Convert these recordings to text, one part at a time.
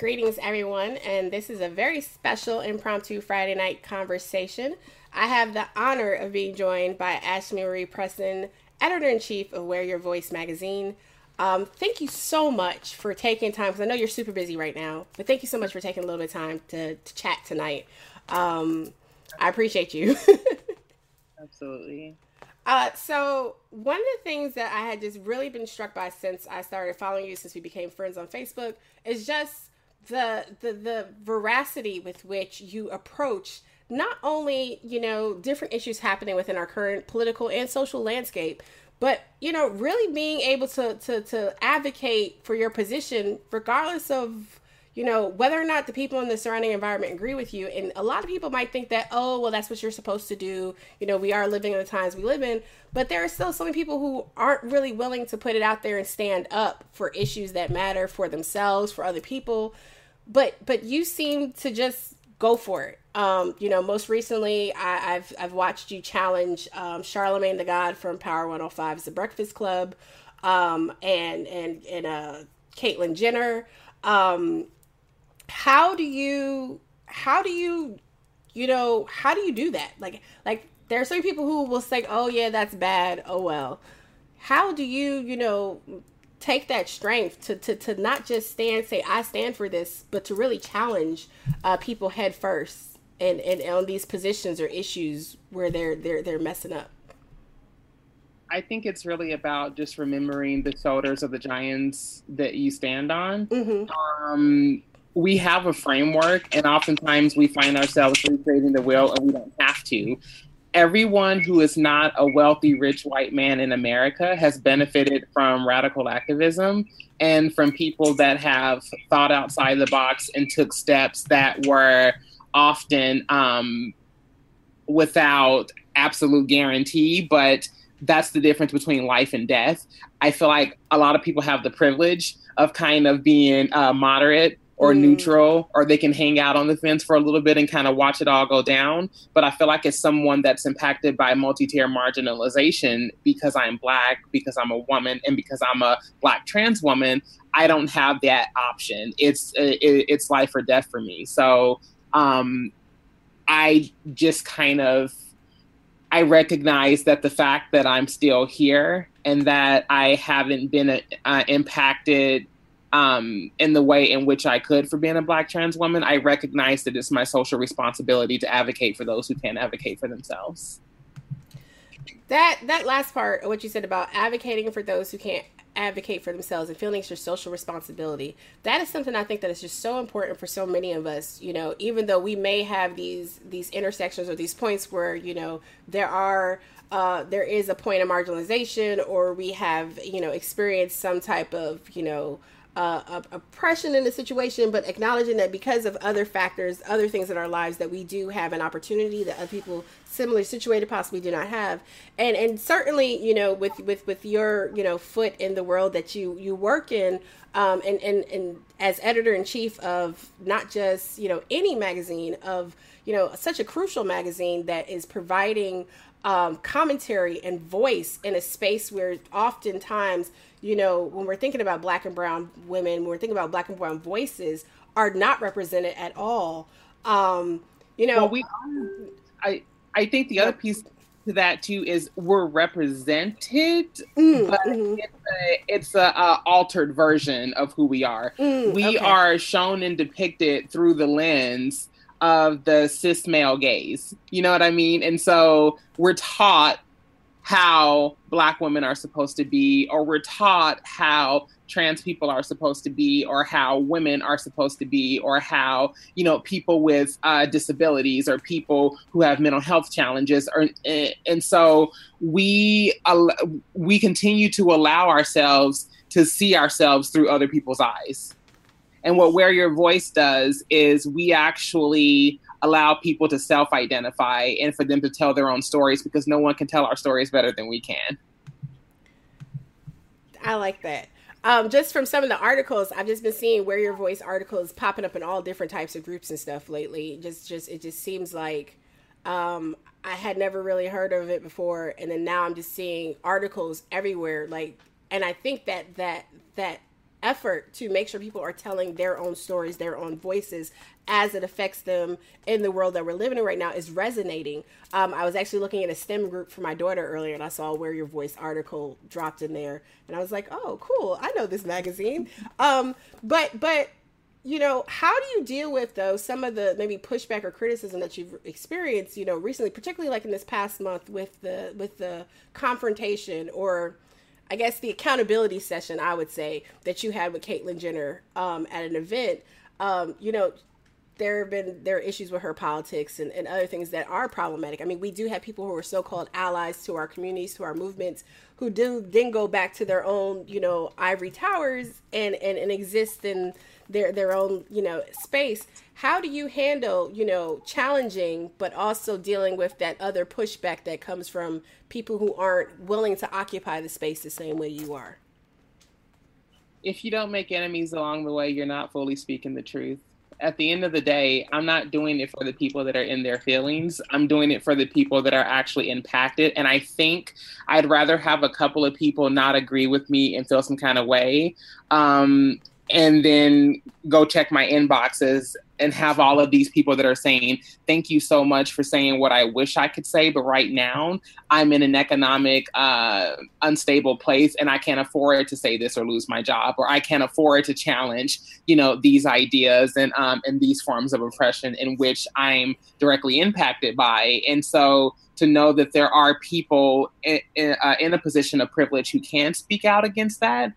Greetings, everyone, and this is a very special impromptu Friday night conversation. I have the honor of being joined by Ashlee Marie Preston, editor in chief of Wear Your Voice magazine. Um, thank you so much for taking time because I know you're super busy right now, but thank you so much for taking a little bit of time to, to chat tonight. Um, I appreciate you. Absolutely. Uh, so one of the things that I had just really been struck by since I started following you, since we became friends on Facebook, is just the the the veracity with which you approach not only you know different issues happening within our current political and social landscape but you know really being able to to to advocate for your position regardless of you know whether or not the people in the surrounding environment agree with you and a lot of people might think that oh well that's what you're supposed to do you know we are living in the times we live in but there are still so many people who aren't really willing to put it out there and stand up for issues that matter for themselves for other people but but you seem to just go for it. Um, you know, most recently, I, have I've watched you challenge um, Charlemagne the God from Power 105's The Breakfast Club, um, and and and uh, Caitlyn Jenner. Um, how do you how do you you know how do you do that? Like like there are some people who will say, "Oh yeah, that's bad. Oh well." How do you you know take that strength to, to, to not just stand, say, I stand for this, but to really challenge uh, people head first and, and on these positions or issues where they're, they're, they're messing up. I think it's really about just remembering the shoulders of the giants that you stand on. Mm-hmm. Um, we have a framework, and oftentimes we find ourselves recreating the wheel, and we don't have to everyone who is not a wealthy, rich white man in America has benefited from radical activism and from people that have thought outside the box and took steps that were often um, without absolute guarantee, but that's the difference between life and death. I feel like a lot of people have the privilege of kind of being uh, moderate or mm. neutral, or they can hang out on the fence for a little bit and kind of watch it all go down. But I feel like as someone that's impacted by multi-tier marginalization because I'm black, because I'm a woman, and because I'm a black trans woman, I don't have that option. It's it, it's life or death for me. So um, I just kind of I recognize that the fact that I'm still here and that I haven't been uh, impacted um, in the way in which I could for being a black trans woman, I recognize that it's my social responsibility to advocate for those who can't advocate for themselves. That that last part, what you said about advocating for those who can't advocate for themselves and feeling it's your social responsibility that is something i think that is just so important for so many of us you know even though we may have these these intersections or these points where you know there are uh, there is a point of marginalization or we have you know experienced some type of you know uh, oppression in the situation, but acknowledging that because of other factors, other things in our lives, that we do have an opportunity that other people similarly situated possibly do not have, and and certainly you know with with with your you know foot in the world that you you work in, um, and and and as editor in chief of not just you know any magazine of you know such a crucial magazine that is providing um, commentary and voice in a space where oftentimes you know, when we're thinking about black and brown women, when we're thinking about black and brown voices, are not represented at all. Um, you know, well, we, I, I think the other piece to that too is we're represented, mm, but mm-hmm. it's a, it's a, a, altered version of who we are. Mm, we okay. are shown and depicted through the lens of the cis male gaze. You know what I mean? And so we're taught how black women are supposed to be or we're taught how trans people are supposed to be or how women are supposed to be or how you know people with uh, disabilities or people who have mental health challenges or and so we we continue to allow ourselves to see ourselves through other people's eyes. And what Wear Your Voice does is we actually allow people to self identify and for them to tell their own stories because no one can tell our stories better than we can. I like that. Um, just from some of the articles, I've just been seeing Wear Your Voice articles popping up in all different types of groups and stuff lately. Just, just it just seems like um, I had never really heard of it before, and then now I'm just seeing articles everywhere. Like, and I think that that that effort to make sure people are telling their own stories, their own voices as it affects them in the world that we're living in right now is resonating. Um, I was actually looking at a STEM group for my daughter earlier and I saw Wear Your Voice article dropped in there and I was like, oh, cool. I know this magazine. Um, but, but, you know, how do you deal with though some of the maybe pushback or criticism that you've experienced, you know, recently, particularly like in this past month with the with the confrontation or I guess the accountability session, I would say, that you had with Caitlyn Jenner um, at an event. Um, you know, there have been there are issues with her politics and, and other things that are problematic. I mean, we do have people who are so-called allies to our communities, to our movements, who do then go back to their own, you know, ivory towers and and, and exist in their their own you know space. How do you handle you know challenging but also dealing with that other pushback that comes from people who aren't willing to occupy the space the same way you are? If you don't make enemies along the way you're not fully speaking the truth at the end of the day, I'm not doing it for the people that are in their feelings. I'm doing it for the people that are actually impacted. And I think I'd rather have a couple of people not agree with me and feel some kind of way um, and then go check my inboxes and have all of these people that are saying, Thank you so much for saying what I wish I could say, but right now I'm in an economic uh, unstable place and I can't afford to say this or lose my job, or I can't afford to challenge, you know, these ideas and um, and these forms of oppression in which I'm directly impacted by. And so to know that there are people in, in, uh, in a position of privilege who can speak out against that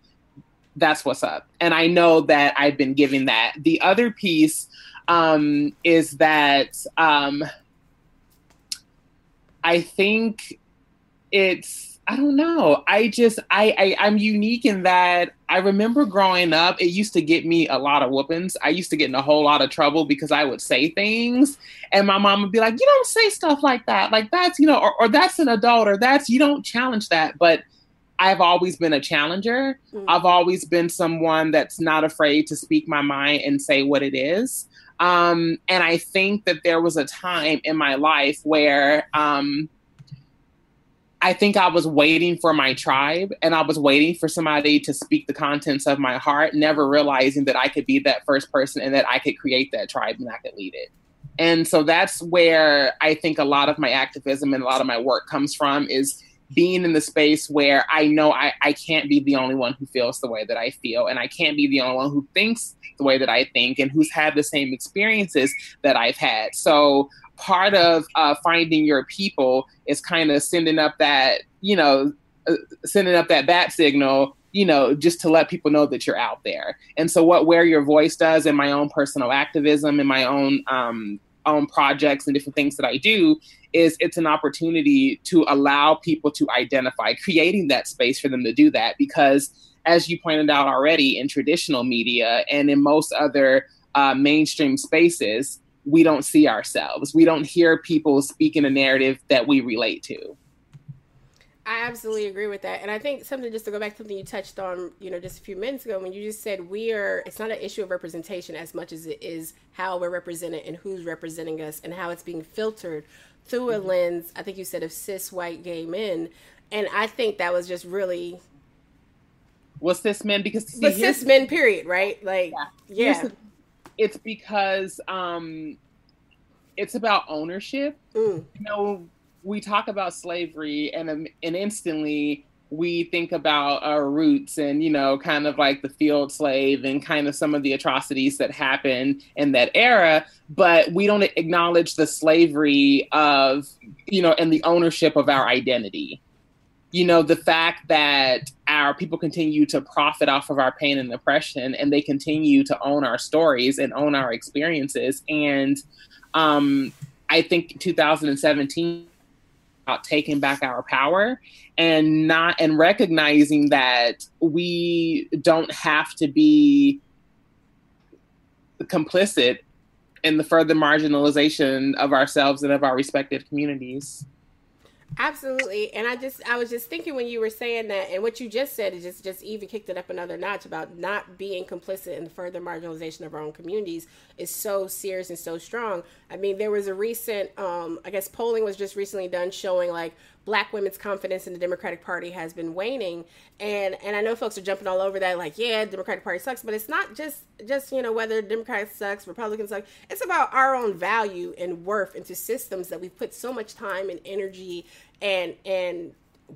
that's what's up. And I know that I've been giving that. The other piece um, is that um, I think it's I don't know. I just I, I I'm unique in that I remember growing up, it used to get me a lot of whoopings. I used to get in a whole lot of trouble because I would say things and my mom would be like, You don't say stuff like that. Like that's, you know, or, or that's an adult or that's you don't challenge that. But I've always been a challenger. Mm-hmm. I've always been someone that's not afraid to speak my mind and say what it is. Um, and I think that there was a time in my life where um, I think I was waiting for my tribe and I was waiting for somebody to speak the contents of my heart, never realizing that I could be that first person and that I could create that tribe and I could lead it. And so that's where I think a lot of my activism and a lot of my work comes from is being in the space where I know I, I can't be the only one who feels the way that I feel, and I can't be the only one who thinks the way that I think, and who's had the same experiences that I've had. So part of uh, finding your people is kind of sending up that, you know, uh, sending up that bat signal you know, just to let people know that you're out there. And so, what Wear Your Voice does in my own personal activism, in my own um, own projects and different things that I do is it's an opportunity to allow people to identify, creating that space for them to do that. Because as you pointed out already in traditional media and in most other uh, mainstream spaces, we don't see ourselves. We don't hear people speaking a narrative that we relate to. I absolutely agree with that. And I think something just to go back to something you touched on, you know, just a few minutes ago when you just said we are it's not an issue of representation as much as it is how we're represented and who's representing us and how it's being filtered through a mm-hmm. lens, I think you said of cis white gay men. And I think that was just really well cis men because see, but cis men period, right? Like yeah. yeah. it's because um it's about ownership. Mm. You know, we talk about slavery and um, and instantly we think about our roots and you know kind of like the field slave and kind of some of the atrocities that happened in that era but we don't acknowledge the slavery of you know and the ownership of our identity. You know the fact that our people continue to profit off of our pain and oppression and they continue to own our stories and own our experiences. And um i think 2017 about taking back our power and not and recognizing that we don't have to be complicit in the further marginalization of ourselves and of our respective communities. Absolutely. And I just I was just thinking when you were saying that and what you just said is just just even kicked it up another notch about not being complicit in the further marginalization of our own communities is so serious and so strong. I mean, there was a recent um I guess polling was just recently done showing like black women's confidence in the Democratic Party has been waning. And and I know folks are jumping all over that, like, yeah, Democratic Party sucks, but it's not just just, you know, whether Democrats sucks, Republicans suck. It's about our own value and worth into systems that we've put so much time and energy and and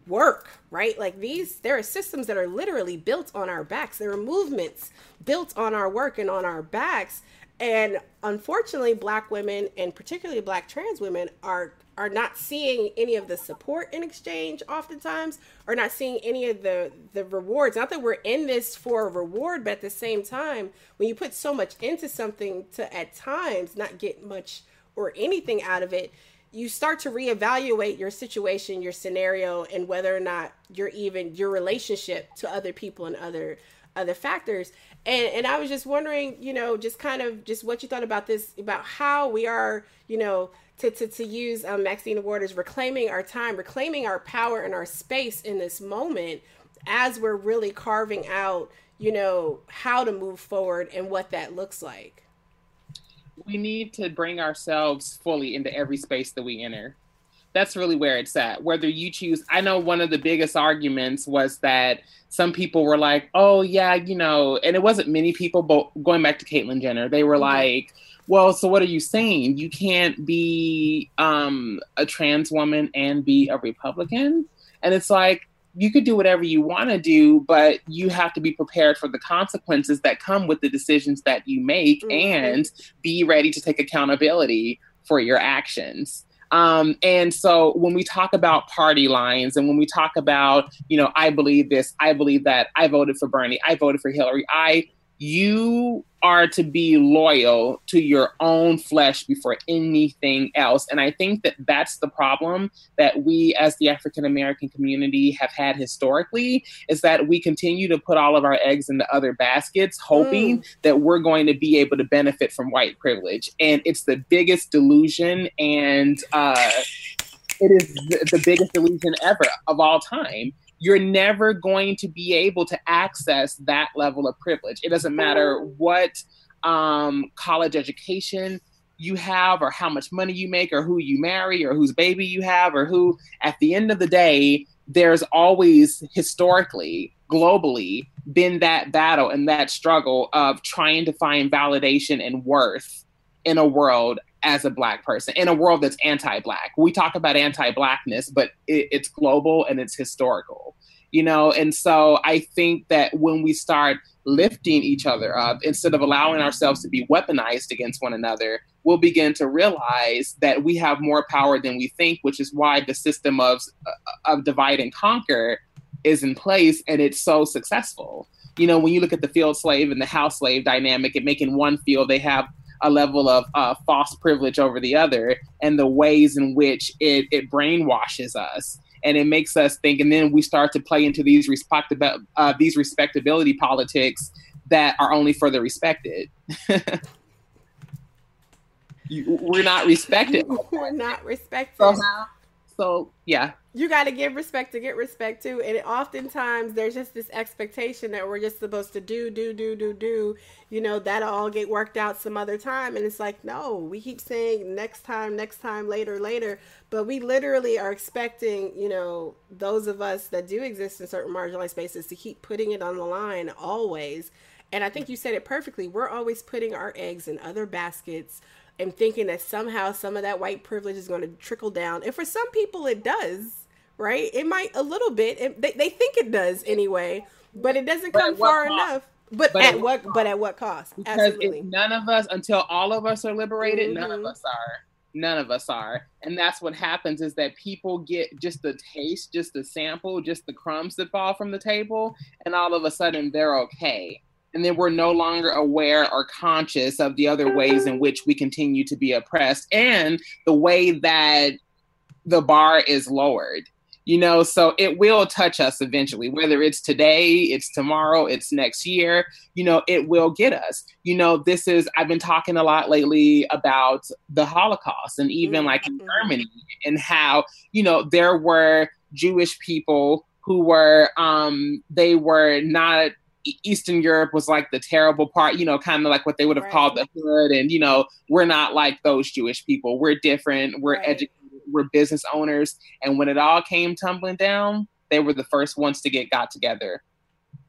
work, right? Like these, there are systems that are literally built on our backs. There are movements built on our work and on our backs. And unfortunately, black women and particularly black trans women are are not seeing any of the support in exchange oftentimes or not seeing any of the the rewards not that we're in this for a reward but at the same time when you put so much into something to at times not get much or anything out of it you start to reevaluate your situation, your scenario, and whether or not you're even your relationship to other people and other other factors. And and I was just wondering, you know, just kind of just what you thought about this, about how we are, you know, to to, to use um, Maxine Waters reclaiming our time, reclaiming our power and our space in this moment as we're really carving out, you know, how to move forward and what that looks like we need to bring ourselves fully into every space that we enter. That's really where it's at. Whether you choose, I know one of the biggest arguments was that some people were like, oh, yeah, you know, and it wasn't many people, but going back to Caitlyn Jenner, they were mm-hmm. like, well, so what are you saying? You can't be um, a trans woman and be a Republican? And it's like, you could do whatever you want to do, but you have to be prepared for the consequences that come with the decisions that you make mm-hmm. and be ready to take accountability for your actions. Um, and so when we talk about party lines and when we talk about, you know, I believe this, I believe that, I voted for Bernie, I voted for Hillary, I you are to be loyal to your own flesh before anything else. And I think that that's the problem that we as the African American community have had historically is that we continue to put all of our eggs in the other baskets, hoping mm. that we're going to be able to benefit from white privilege. And it's the biggest delusion and, uh, it is the biggest delusion ever of all time you're never going to be able to access that level of privilege. It doesn't matter what um, college education you have, or how much money you make, or who you marry, or whose baby you have, or who, at the end of the day, there's always historically, globally, been that battle and that struggle of trying to find validation and worth in a world as a black person in a world that's anti-black. We talk about anti-blackness but it, it's global and it's historical you know? And so i think that when we start lifting each other up instead of allowing ourselves to be weaponized against one another we'll begin to realize that we have more power than we think which is why the system of uh, of divide and conquer is in place and it's so successful. You know when you look at the field slave and the house slave dynamic and making one field they have a level of uh, false privilege over the other and the ways in which it, it brainwashes us. And it makes us think and then we start to play into these respectability uh, these respectability politics that are only for the respected. You, we're not respected. We're not respected. So, so yeah. You got to give respect to get respect too and oftentimes there's just this expectation that we're just supposed to do do do do do. You know that'll all get worked out some other time and it's like no we keep saying next time next time later later. But we literally are expecting you know those of us that do exist in certain marginalized spaces to keep putting it on the line always. And i think you said it perfectly. We're always putting our eggs in other baskets and thinking that somehow some of that white privilege is going to trickle down and for some people it does right? It might a little bit. It, they, they think it does anyway, but it doesn't come far cost? enough. But, but at what? But at what cost? Because none of us, until all of us are liberated, mm-hmm. none of mm-hmm. us are. None of us are, and that's what happens is that people get just a taste, just a sample, just the crumbs that fall from the table, and all of a sudden they're okay and then we're no longer aware or conscious of the other ways in which we continue to be oppressed and the way that the bar is lowered you know so it will touch us eventually whether it's today it's tomorrow it's next year you know it will get us you know this is i've been talking a lot lately about the holocaust and even like in mm-hmm. germany and how you know there were jewish people who were um they were not Eastern Europe was like the terrible part, you know, kind of like what they would have right. called the hood. And, you know, we're not like those Jewish people. We're different. We're right. educated were business owners. And when it all came tumbling down, they were the first ones to get got together.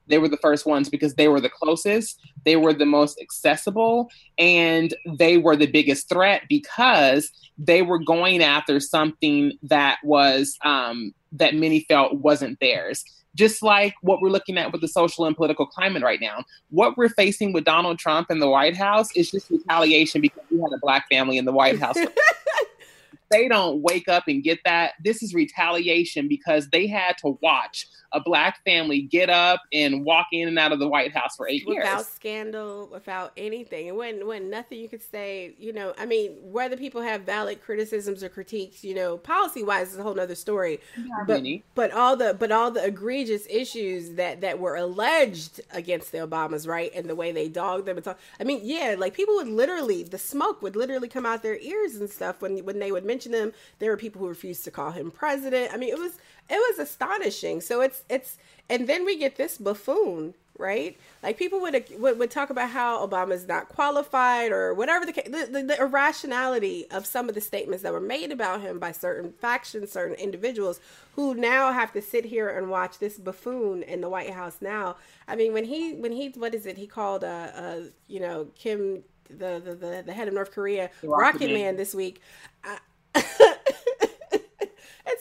They were the first ones because they were the closest, they were the most accessible, and they were the biggest threat because they were going after something that was um, that many felt wasn't theirs just like what we're looking at with the social and political climate right now. What we're facing with Donald Trump in the White House is just retaliation because we had a black family in the White House. they don't wake up and get that, this is retaliation because they had to watch a black family get up and walk in and out of the White House for eight without years. Without scandal, without anything. And when when nothing you could say, you know, I mean, whether people have valid criticisms or critiques, you know, policy wise is a whole nother story. But, but all the but all the egregious issues that that were alleged against the Obamas, right? And the way they dogged them and talk I mean, yeah, like people would literally the smoke would literally come out their ears and stuff when when they would mention them. There were people who refused to call him president. I mean, it was it was astonishing. So it's it's and then we get this buffoon, right? Like people would would, would talk about how Obama's not qualified or whatever the, the, the the irrationality of some of the statements that were made about him by certain factions, certain individuals who now have to sit here and watch this buffoon in the White House now. I mean, when he when he what is it? He called uh, uh you know Kim the the the, the head of North Korea Rocket, Man. Man this week. Uh, it's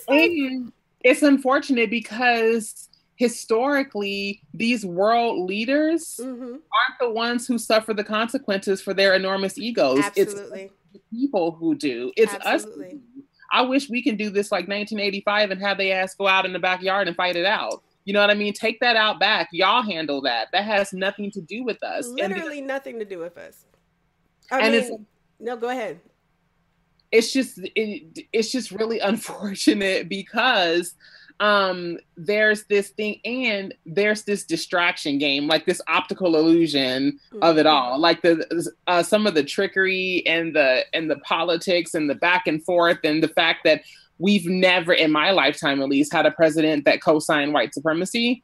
like, and it's unfortunate because historically these world leaders mm-hmm. aren't the ones who suffer the consequences for their enormous egos Absolutely. it's the people who do it's Absolutely. us i wish we can do this like 1985 and have they ass go out in the backyard and fight it out you know what I mean? Take that out back. Y'all handle that. That has nothing to do with us. Literally nothing to do with us. I and mean, it's, no, go ahead. It's just it, it's just really unfortunate because um there's this thing and there's this distraction game like this optical illusion mm-hmm. of it mm-hmm. all like the uh, some of the trickery and the and the politics and the back and forth and the fact that we've never in my lifetime at least had a president that co-signed white supremacy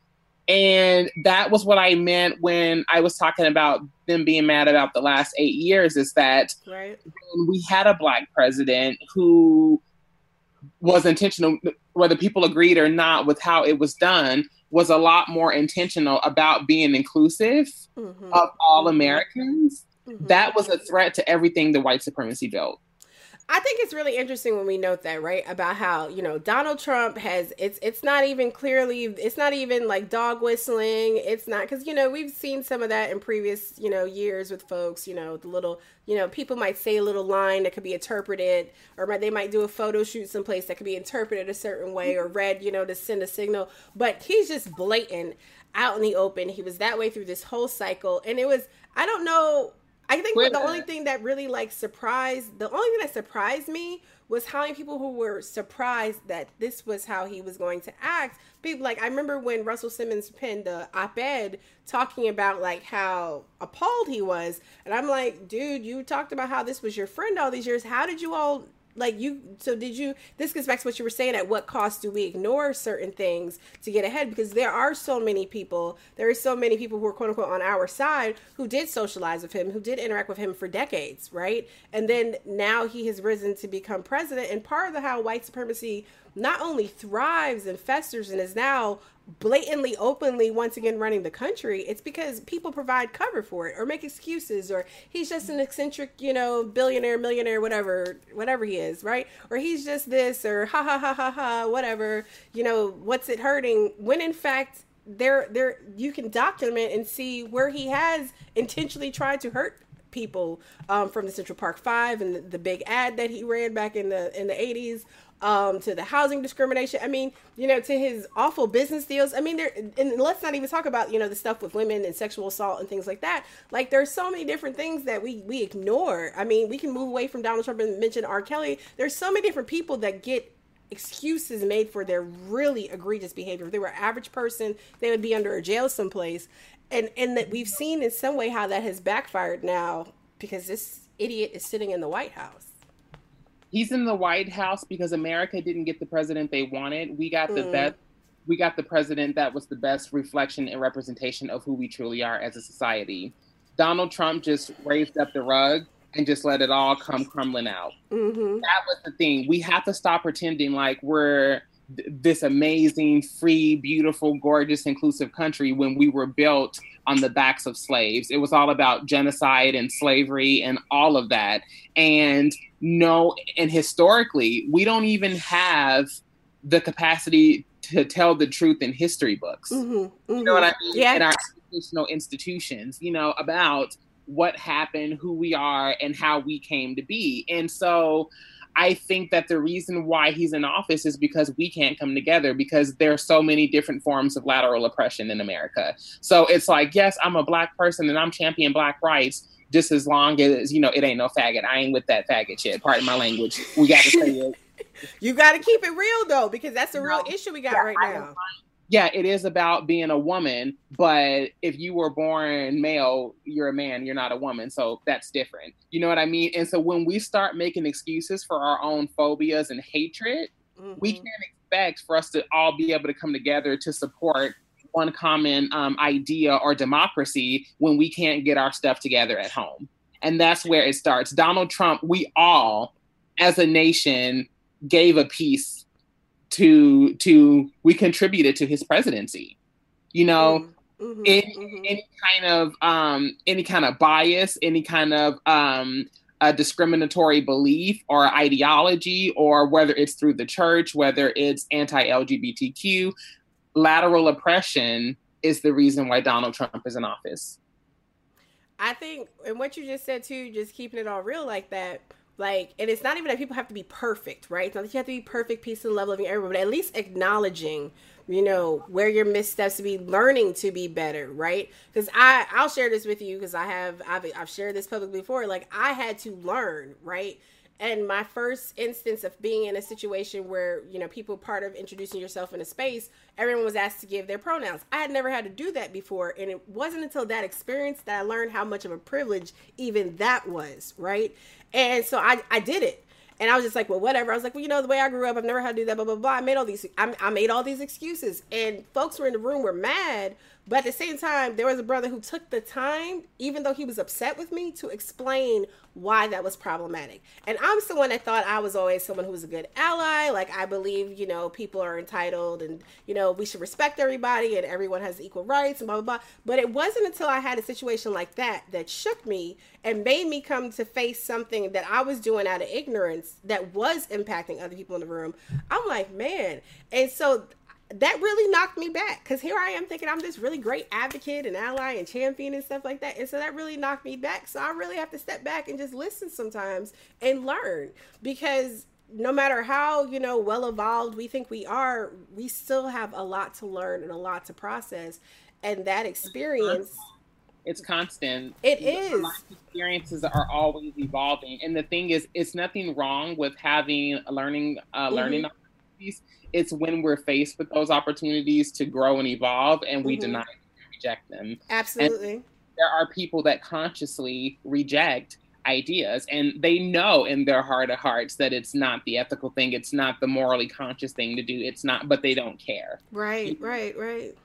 and that was what i meant when i was talking about them being mad about the last eight years is that right. we had a black president who was intentional, whether people agreed or not with how it was done, was a lot more intentional about being inclusive mm-hmm. of all mm-hmm. Americans. Mm-hmm. That was a threat to everything the white supremacy built. I think it's really interesting when we note that, right? About how, you know, Donald Trump has it's it's not even clearly it's not even like dog whistling. It's not cuz you know, we've seen some of that in previous, you know, years with folks, you know, the little, you know, people might say a little line that could be interpreted or they might do a photo shoot someplace that could be interpreted a certain way or read, you know, to send a signal, but he's just blatant out in the open. He was that way through this whole cycle and it was I don't know I think the only thing that really like surprised the only thing that surprised me was how many people who were surprised that this was how he was going to act. People like I remember when Russell Simmons penned the op-ed talking about like how appalled he was, and I'm like, dude, you talked about how this was your friend all these years. How did you all like you so did you this goes back to what you were saying at what cost do we ignore certain things to get ahead? Because there are so many people there are so many people who are quote unquote on our side who did socialize with him who did interact with him for decades right? And then now he has risen to become president and part of the how white supremacy not only thrives and festers and is now blatantly openly once again running the country it's because people provide cover for it or make excuses or he's just an eccentric you know billionaire millionaire whatever whatever he is right? Or he's just this or ha ha ha ha ha whatever you know what's it hurting? When in fact there there you can document and see where he has intentionally tried to hurt people um, from the Central Park Five and the, the, big ad that he ran back in the in the 80s um, to the housing discrimination. I mean, you know, to his awful business deals. I mean, there, and let's not even talk about, you know, the stuff with women and sexual assault and things like that. Like, there's so many different things that we, we ignore. I mean, we can move away from Donald Trump and mention R. Kelly. There's so many different people that get excuses made for their really egregious behavior. If they were an average person, they would be under a jail someplace. And, and that we've seen in some way how that has backfired now because this idiot is sitting in the White House he's in the White House because America didn't get the president they wanted. We got the mm. best. We got the president that was the best reflection and representation of who we truly are as a society. Donald Trump just raised up the rug and just let it all come crumbling out. Mm-hmm. That was the thing. We have to stop pretending like we're this amazing, free, beautiful, gorgeous, inclusive country when we were built on the backs of slaves. It was all about genocide and slavery and all of that. And no, and historically, we don't even have the capacity to tell the truth in history books. Mm-hmm, mm-hmm. You know what I mean? Yeah. In our educational institutions, you know, about what happened, who we are, and how we came to be. And so I think that the reason why he's in office is because we can't come together because there are so many different forms of lateral oppression in America. So it's like, yes, I'm a black person and I'm champion black rights just as long as, you know, it ain't no faggot. I ain't with that faggot shit. Pardon my language. We got to say it. you got to keep it real though, because that's a real issue we got yeah, right now yeah, it is about being a woman, but if you were born male, you're a man, you're not a woman. So that's different. You know what I mean? And so when we start making excuses for our own phobias and hatred, mm-hmm. we can't expect for us to all be able to come together to support one common um, idea or democracy when we can't get our stuff together at home. And that's where it starts. Donald Trump, we all, as a nation, gave a piece to to we contributed to his presidency you know? Mm-hmm, mm-hmm, any, mm-hmm. any kind of um any kind of bias any kind of um a discriminatory belief or ideology or whether it's through the church whether it's anti-lgbtq lateral oppression is the reason why donald trump is in office. I think and what you just said too just keeping it all real like that like, and it's not even that people have to be perfect, right? It's not that you have to be perfect, peace and love, loving everyone, but at least acknowledging, you know, where your missteps to be, learning to be better, right? Because I, I'll share this with you because I have, I've, I've shared this publicly before. Like, I had to learn, right? And my first instance of being in a situation where you know people part of introducing yourself in a space everyone was asked to give their pronouns i had never had to do that before and it wasn't until that experience that i learned how much of a privilege even that was right and so I, I did it. And I was just like, well, whatever. I was like, well, you know, the way I grew up, I've never had to do that, blah, blah, blah. I made all these, I, I made all these excuses. And folks were in the room were mad but at the same time, there was a brother who took the time, even though he was upset with me, to explain why that was problematic. And I'm someone that thought I was always someone who was a good ally. Like I believe, you know, people are entitled and, you know, we should respect everybody and everyone has equal rights and blah, blah, blah. But it wasn't until I had a situation like that that shook me and made me come to face something that I was doing out of ignorance that was impacting other people in the room. I'm like, man. And so that really knocked me back because here I am thinking I'm this really great advocate and ally and champion and stuff like that. And so that really knocked me back. So I really have to step back and just listen sometimes and learn because no matter how, you know, well evolved we think we are, we still have a lot to learn and a lot to process. And that experience. It's constant. It is. Life experiences are always evolving. And the thing is, it's nothing wrong with having a learning, uh, learning mm-hmm opportunities. It's when we're faced with those opportunities to grow and evolve and we mm-hmm. deny and reject them. Absolutely. And there are people that consciously reject ideas and they know in their heart of hearts that it's not the ethical thing it's not the morally conscious thing to do it's not but they don't care right right right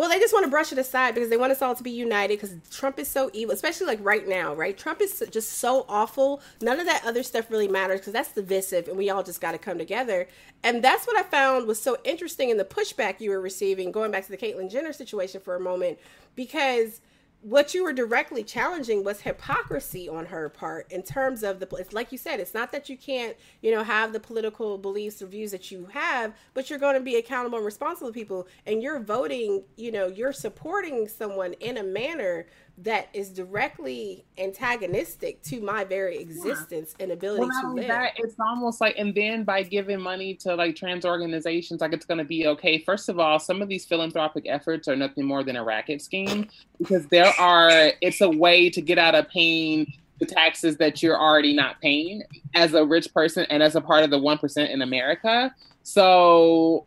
well, they just want to brush it aside because they want us all to be united because Trump is so evil, especially like right now, right? Trump is just so awful. None of that other stuff really matters because that's divisive and we all just got to come together. And that's what I found was so interesting in the pushback you were receiving, going back to the Caitlyn Jenner situation for a moment, because what you were directly challenging was hypocrisy on her part in terms of the it's like you said it's not that you can't you know have the political beliefs or views that you have but you're going to be accountable and responsible to people and you're voting you know you're supporting someone in a manner that is directly antagonistic to my very existence yeah. and ability well, to live. That, it's almost like, and then by giving money to like trans organizations, like it's going to be okay. First of all, some of these philanthropic efforts are nothing more than a racket scheme because there are. It's a way to get out of paying the taxes that you're already not paying as a rich person and as a part of the one percent in America. So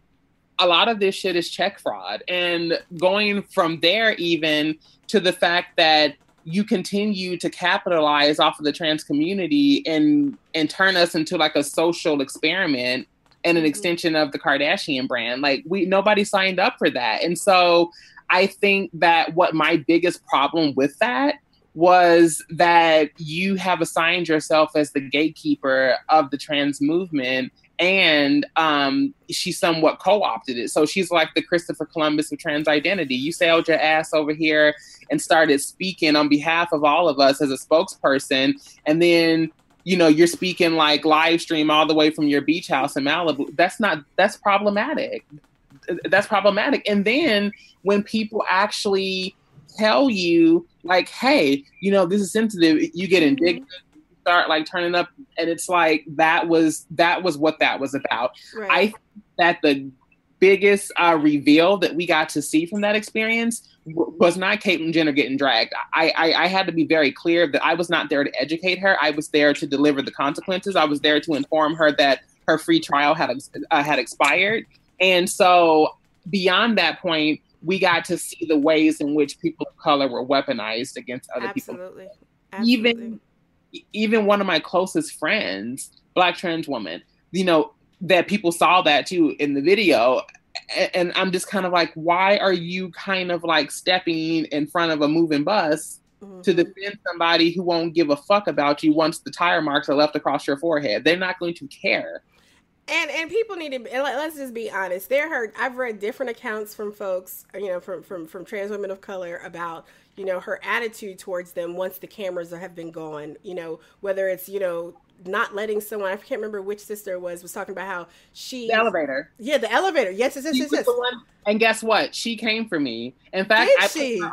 a lot of this shit is check fraud. And going from there, even to the fact that you continue to capitalize off of the trans community and and turn us into like a social experiment and an mm-hmm. extension of the Kardashian brand. Like we nobody signed up for that. And so I think that what my biggest problem with that was that you have assigned yourself as the gatekeeper of the trans movement and um, she somewhat co-opted it. So she's like the Christopher Columbus of trans identity. You sailed your ass over here and started speaking on behalf of all of us as a spokesperson, and then you know you're speaking like live stream all the way from your beach house in Malibu. That's not that's problematic. That's problematic. And then when people actually tell you like, hey, you know, this is sensitive, you get indignant, start like turning up and it's like that was that was what that was about right. i think that the biggest uh, reveal that we got to see from that experience w- was not Caitlyn Jenner getting dragged. I, I, I had to be very clear that I was not there to educate her. I was there to deliver the consequences. I was there to inform her that her free trial had uh, had expired. And so beyond that point, we got to see the ways in which people of color were weaponized against other Absolutely. people. Absolutely. Even even one of my closest friends, black trans woman, you know, that people saw that too in the video. And I'm just kind of like, why are you kind of like stepping in front of a moving bus mm-hmm. to defend somebody who won't give a fuck about you once the tire marks are left across your forehead? They're not going to care. And and people need to let's just be honest. They're hurt. I've read different accounts from folks, you know, from from from trans women of color about you know her attitude towards them once the cameras have been gone you know whether it's you know not letting someone i can't remember which sister was was talking about how she the elevator. Yeah the elevator. Yes yes yes, yes, One, and guess what? She came for me. In fact I put, on,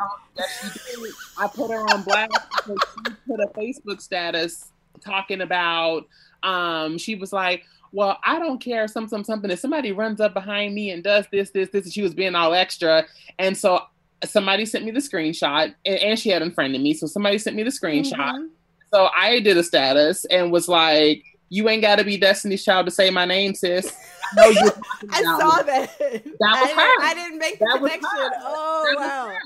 I put her on blast because she put a facebook status talking about um she was like well, I don't care, some, some, something. If somebody runs up behind me and does this, this, this, and she was being all extra. And so somebody sent me the screenshot and, and, she had unfriended me. So somebody sent me the screenshot. Mm-hmm. So I did a status and was like, you ain't got to be Destiny's Child to say my name, sis. I, I saw that. That was I, her. I didn't make the that connection. Oh, wow.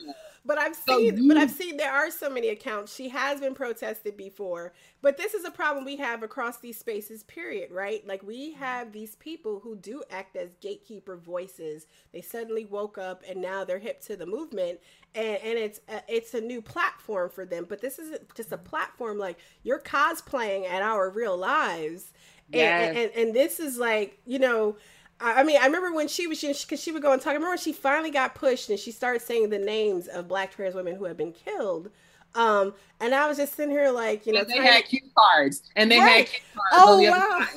But I've seen, so you, but I've seen there are so many accounts. She has been protested before, but this is a problem we have across these spaces. Period. Right? Like we have these people who do act as gatekeeper voices. They suddenly woke up and now they're hip to the movement, and, and it's a, it's a new platform for them. But this isn't just a platform like you're cosplaying at our real lives, yes. and, and, and this is like you know I mean, I remember when she was because she would go and talk. I remember when she finally got pushed and she started saying the names of black trans women who had been killed. Um, and I was just sitting here like, you know, they had cue cards, and they right. had cue cards. Oh wow!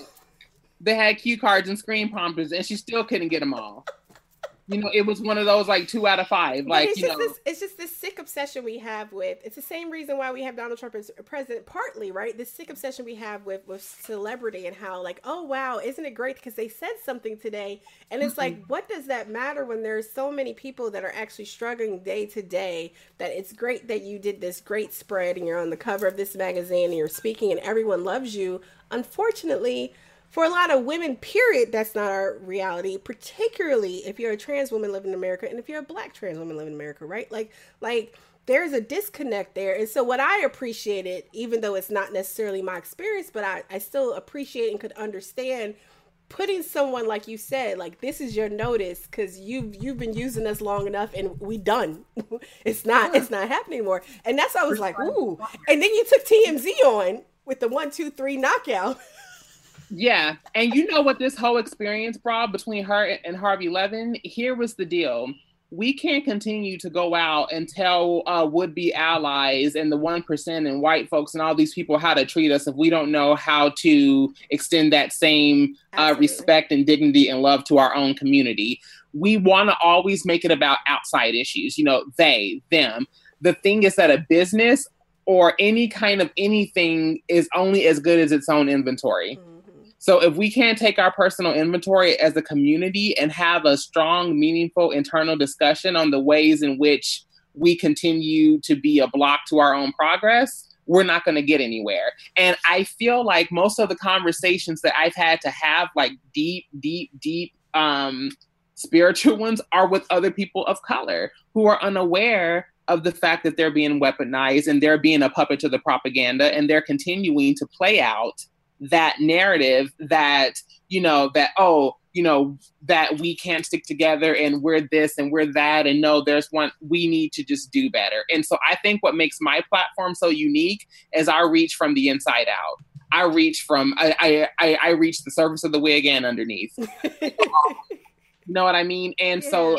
They had cue cards and screen prompters, and she still couldn't get them all you know, it was one of those like two out of five. Like, it's you just know, this, it's just this sick obsession we have with. It's the same reason why we have Donald Trump as president, partly, right? This sick obsession we have with with celebrity and how, like, oh wow, isn't it great because they said something today, and it's mm-hmm. like, what does that matter when there's so many people that are actually struggling day to day? That it's great that you did this great spread and you're on the cover of this magazine and you're speaking and everyone loves you. Unfortunately for a lot of women, period, that's not our reality, particularly if you're a trans woman living in America and if you're a black trans woman living in America, right? Like, like there's a disconnect there. And so what I appreciated, even though it's not necessarily my experience, but I, I still appreciate and could understand putting someone like you said, like this is your notice because you've you've been using us long enough and we done. it's not it's not happening anymore. And that's I was like, ooh. And then you took TMZ on with the one, two, three knockout. Yeah. And you know what this whole experience brought between her and Harvey Levin? Here was the deal. We can't continue to go out and tell uh, would be allies and the 1% and white folks and all these people how to treat us if we don't know how to extend that same uh, respect and dignity and love to our own community. We want to always make it about outside issues, you know, they, them. The thing is that a business or any kind of anything is only as good as its own inventory. Mm. So if we can't take our personal inventory as a community and have a strong, meaningful internal discussion on the ways in which we continue to be a block to our own progress, we're not going to get anywhere. And I feel like most of the conversations that I've had to have, like deep, deep, deep um, spiritual ones, are with other people of color who are unaware of the fact that they're being weaponized and they're being a puppet to the propaganda and they're continuing to play out that narrative that you know that oh you know, that we can't stick together and we're this and we're that. And no, there's one, we need to just do better. And so I think what makes my platform so unique is I reach from the inside out. I reach from, I, I, I reach the surface of the wig and underneath. you know what I mean? And so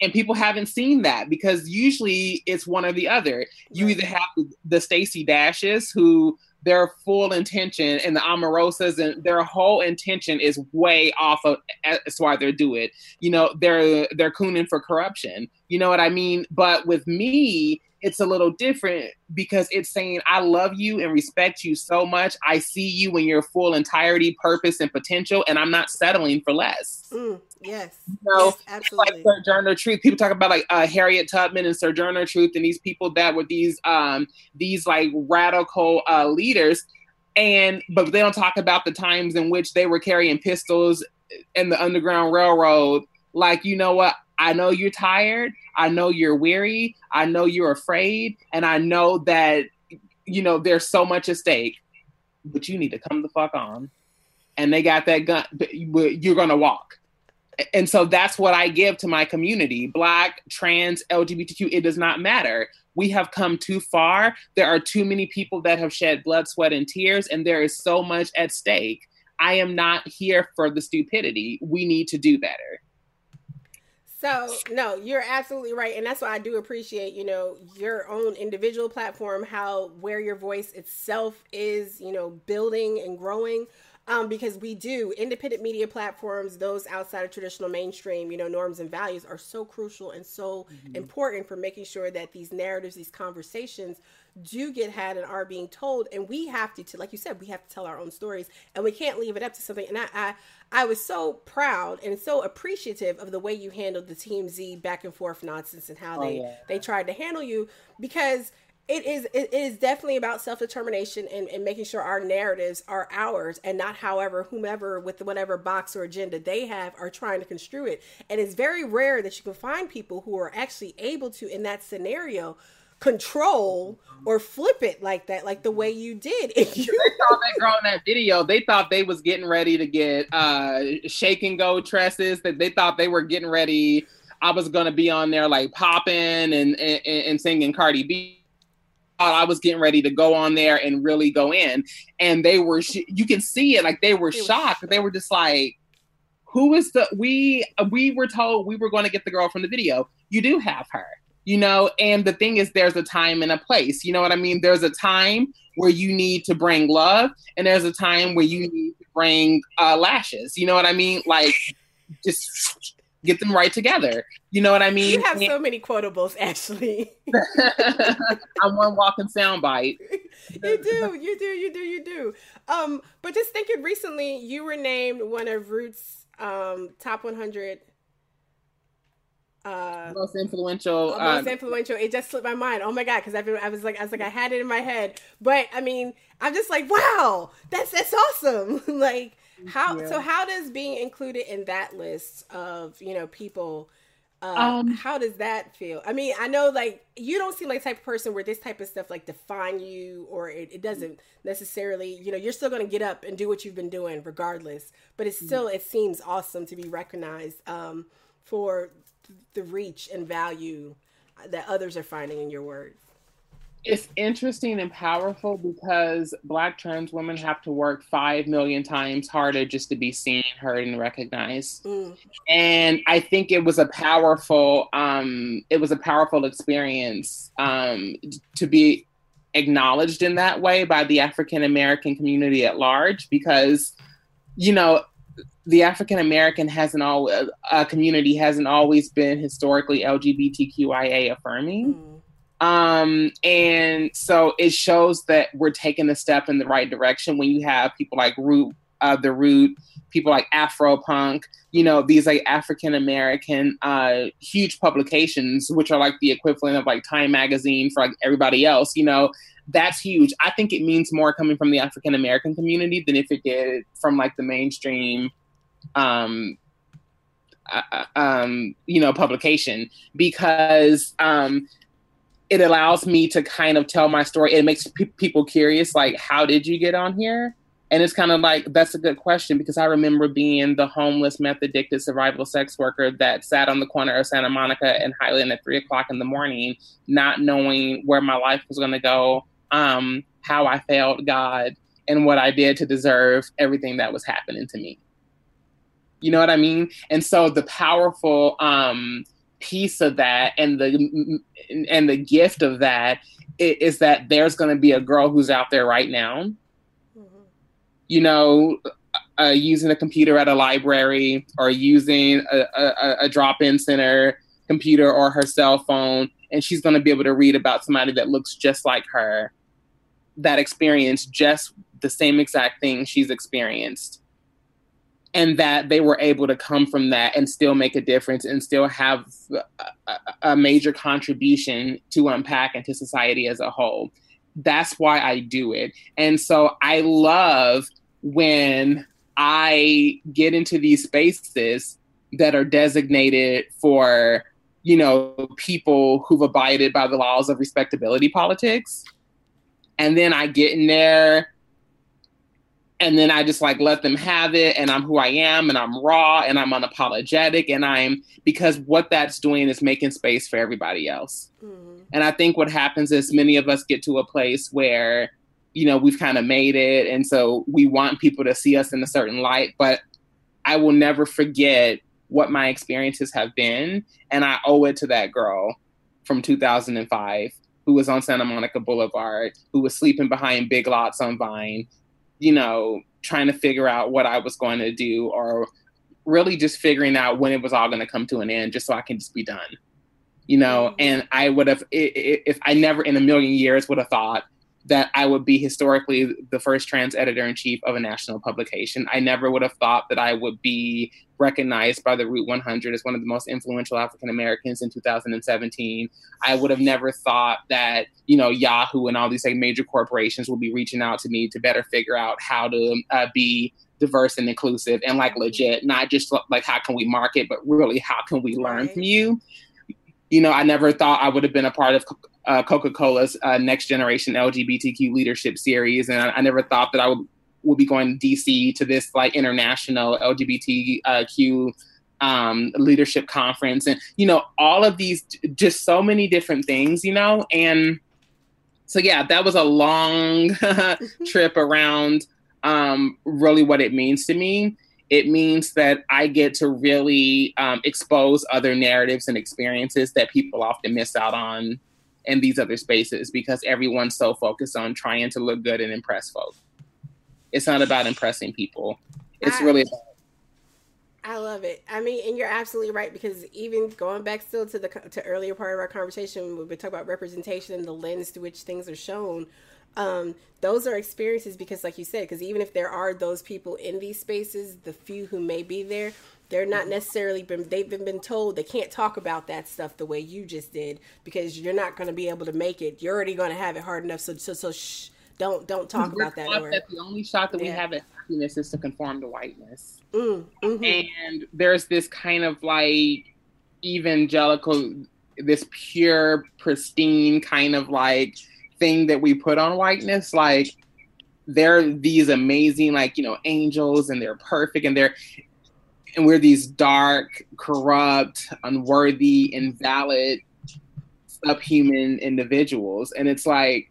and people haven't seen that because usually it's one or the other. You either have the Stacey Dashes who their full intention and the Omarosas and their whole intention is way off of as why they do it. You know, they're they're cooning for corruption. You know what I mean? But with me, it's a little different because it's saying I love you and respect you so much. I see you in your full entirety, purpose, and potential, and I'm not settling for less. Mm, yes, you know, yes, absolutely. Like Sojourner Truth. People talk about like uh, Harriet Tubman and Sojourner Truth, and these people that were these um these like radical uh, leaders, and but they don't talk about the times in which they were carrying pistols in the Underground Railroad. Like, you know what? I know you're tired. I know you're weary. I know you're afraid. And I know that, you know, there's so much at stake, but you need to come the fuck on. And they got that gun, you're going to walk. And so that's what I give to my community Black, trans, LGBTQ, it does not matter. We have come too far. There are too many people that have shed blood, sweat, and tears, and there is so much at stake. I am not here for the stupidity. We need to do better. So no, you're absolutely right, and that's why I do appreciate you know your own individual platform, how Wear Your Voice itself is, you know, building and growing. Um, because we do independent media platforms, those outside of traditional mainstream, you know, norms and values are so crucial and so mm-hmm. important for making sure that these narratives, these conversations do get had and are being told and we have to, to like you said we have to tell our own stories and we can't leave it up to something and I, I i was so proud and so appreciative of the way you handled the TMZ back and forth nonsense and how oh, they yeah. they tried to handle you because it is it is definitely about self-determination and, and making sure our narratives are ours and not however whomever with whatever box or agenda they have are trying to construe it and it's very rare that you can find people who are actually able to in that scenario control or flip it like that, like the way you did. If you saw that girl in that video, they thought they was getting ready to get uh shake and go tresses. That they thought they were getting ready. I was gonna be on there like popping and and, and singing Cardi B. I was getting ready to go on there and really go in, and they were. You can see it, like they were shocked. They were just like, "Who is the we? We were told we were going to get the girl from the video. You do have her." you know and the thing is there's a time and a place you know what i mean there's a time where you need to bring love and there's a time where you need to bring uh, lashes you know what i mean like just get them right together you know what i mean you have and- so many quotables actually i'm one walking soundbite you do you do you do you do um but just thinking recently you were named one of Root's um top 100 uh, most influential. Uh, most influential. It just slipped my mind. Oh my god! Because I've been, I was like, I was like, I had it in my head, but I mean, I'm just like, wow, that's that's awesome. like, how? Yeah. So, how does being included in that list of you know people? Uh, um, how does that feel? I mean, I know like you don't seem like type of person where this type of stuff like define you, or it, it doesn't necessarily. You know, you're still gonna get up and do what you've been doing regardless. But it's mm-hmm. still, it seems awesome to be recognized um, for the reach and value that others are finding in your words? It's interesting and powerful because Black trans women have to work five million times harder just to be seen, heard, and recognized. Mm. And I think it was a powerful, um, it was a powerful experience um, to be acknowledged in that way by the African American community at large because, you know, the African American hasn't all a community hasn't always been historically LGBTQIA affirming. Mm. Um, and so it shows that we're taking a step in the right direction when you have people like Root, uh, the Root, people like Afropunk, you know, these like African American uh, huge publications, which are like the equivalent of like Time Magazine for like everybody else, you know, that's huge. I think it means more coming from the African American community than if it did from like the mainstream um, uh, uh, um, you know, publication because um, it allows me to kind of tell my story. It makes pe- people curious, like, how did you get on here? And it's kind of like, that's a good question because I remember being the homeless, meth addicted survival sex worker that sat on the corner of Santa Monica and Highland at three o'clock in the morning, not knowing where my life was going to go, um, how I failed God, and what I did to deserve everything that was happening to me. You know what I mean? And so the powerful um, piece of that and the and the gift of that is that there's going to be a girl who's out there right now you know, uh, using a computer at a library or using a, a, a drop in center computer or her cell phone, and she's going to be able to read about somebody that looks just like her, that experienced just the same exact thing she's experienced. And that they were able to come from that and still make a difference and still have a, a major contribution to unpack and to society as a whole that's why I do it. And so I love when I get into these spaces that are designated for, you know, people who've abided by the laws of respectability politics. And then I get in there and then I just like let them have it and I'm who I am and I'm raw and I'm unapologetic and I'm because what that's doing is making space for everybody else. Mm-hmm. And I think what happens is many of us get to a place where you know we've kind of made it and so we want people to see us in a certain light but I will never forget what my experiences have been and I owe it to that girl from 2005 who was on Santa Monica Boulevard, who was sleeping behind big lots on Vine, you know, trying to figure out what I was going to do or really just figuring out when it was all going to come to an end just so I can just be done. You know, mm-hmm. and I would have, if I never in a million years would have thought that I would be historically the first trans editor in chief of a national publication. I never would have thought that I would be recognized by the Root 100 as one of the most influential African Americans in 2017. I would have never thought that, you know, Yahoo and all these like major corporations will be reaching out to me to better figure out how to uh, be diverse and inclusive and like legit, not just like how can we market, but really how can we learn from you. You know, I never thought I would have been a part of uh, Coca Cola's uh, Next Generation LGBTQ Leadership Series, and I, I, never thought that I would would be going to DC to this like international LGBTQ um, leadership conference, and you know all of these, just so many different things, you know, and so yeah, that was a long trip around um, really what it means to me. It means that I get to really um, expose other narratives and experiences that people often miss out on in these other spaces because everyone's so focused on trying to look good and impress folks. It's not about impressing people. It's I, really about I love it. I mean, and you're absolutely right because even going back still to the to earlier part of our conversation, we talk about representation and the lens through which things are shown, um, those are experiences because, like you said, because even if there are those people in these spaces, the few who may be there, they're not necessarily been they've been, been told they can't talk about that stuff the way you just did because you're not going to be able to make it. You're already going to have it hard enough. So so so shh, don't don't talk about that, that the only shot that yeah. we have at happiness is to conform to whiteness. Mm, mm-hmm. and there's this kind of like evangelical this pure pristine kind of like thing that we put on whiteness. Like they're these amazing like you know angels and they're perfect and they're and we're these dark, corrupt, unworthy, invalid, subhuman individuals. And it's like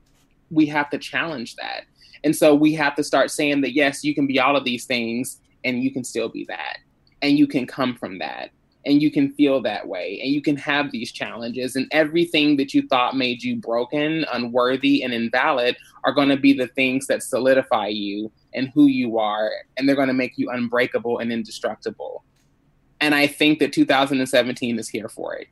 we have to challenge that. And so we have to start saying that yes, you can be all of these things and you can still be that. And you can come from that. And you can feel that way. And you can have these challenges. And everything that you thought made you broken, unworthy, and invalid are going to be the things that solidify you and who you are, and they're going to make you unbreakable and indestructible. And I think that 2017 is here for it.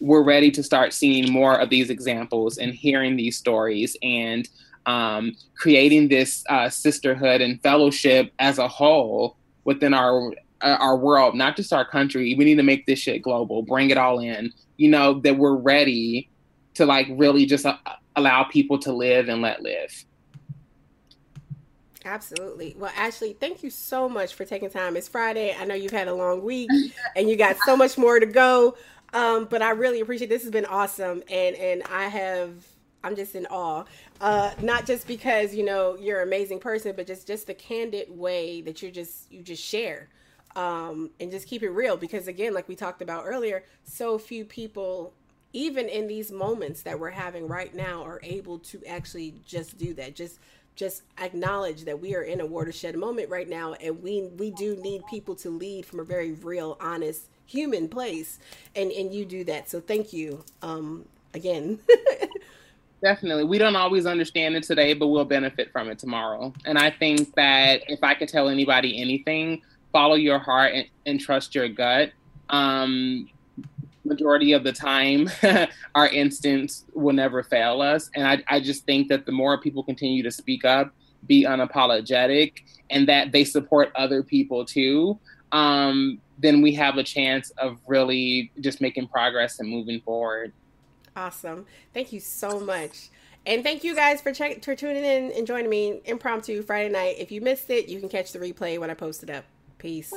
We're ready to start seeing more of these examples and hearing these stories and um, creating this uh, sisterhood and fellowship as a whole within our uh, our world, not just our country. We need to make this shit global, bring it all in. You know that we're ready to like really just uh, allow people to live and let live. Absolutely. Well, Ashlee, thank you so much for taking time. It's Friday. I know you've had a long week and you got so much more to go. Um, but I really appreciate this has been awesome and and I have I'm just in awe Uh, not just because you know you're an amazing person, but just just the candid way that you just you just share, um, and just keep it real. Because again, like we talked about earlier, so few people, even in these moments that we're having right now, are able to actually just do that. Just just acknowledge that we are in a watershed moment right now, and we we do need people to lead from a very real, honest, human place, and and you do that. So thank you um, again. Definitely. We don't always understand it today, but we'll benefit from it tomorrow. And I think that if I could tell anybody anything, follow your heart and, and trust your gut. Um, majority of the time, our instincts will never fail us. And I, I just think that the more people continue to speak up, be unapologetic, and that they support other people too, um, then we have a chance of really just making progress and moving forward. Awesome. Thank you so much. And thank you guys for check for tuning in and joining me impromptu Friday night. If you missed it, you can catch the replay when I post it up. Peace.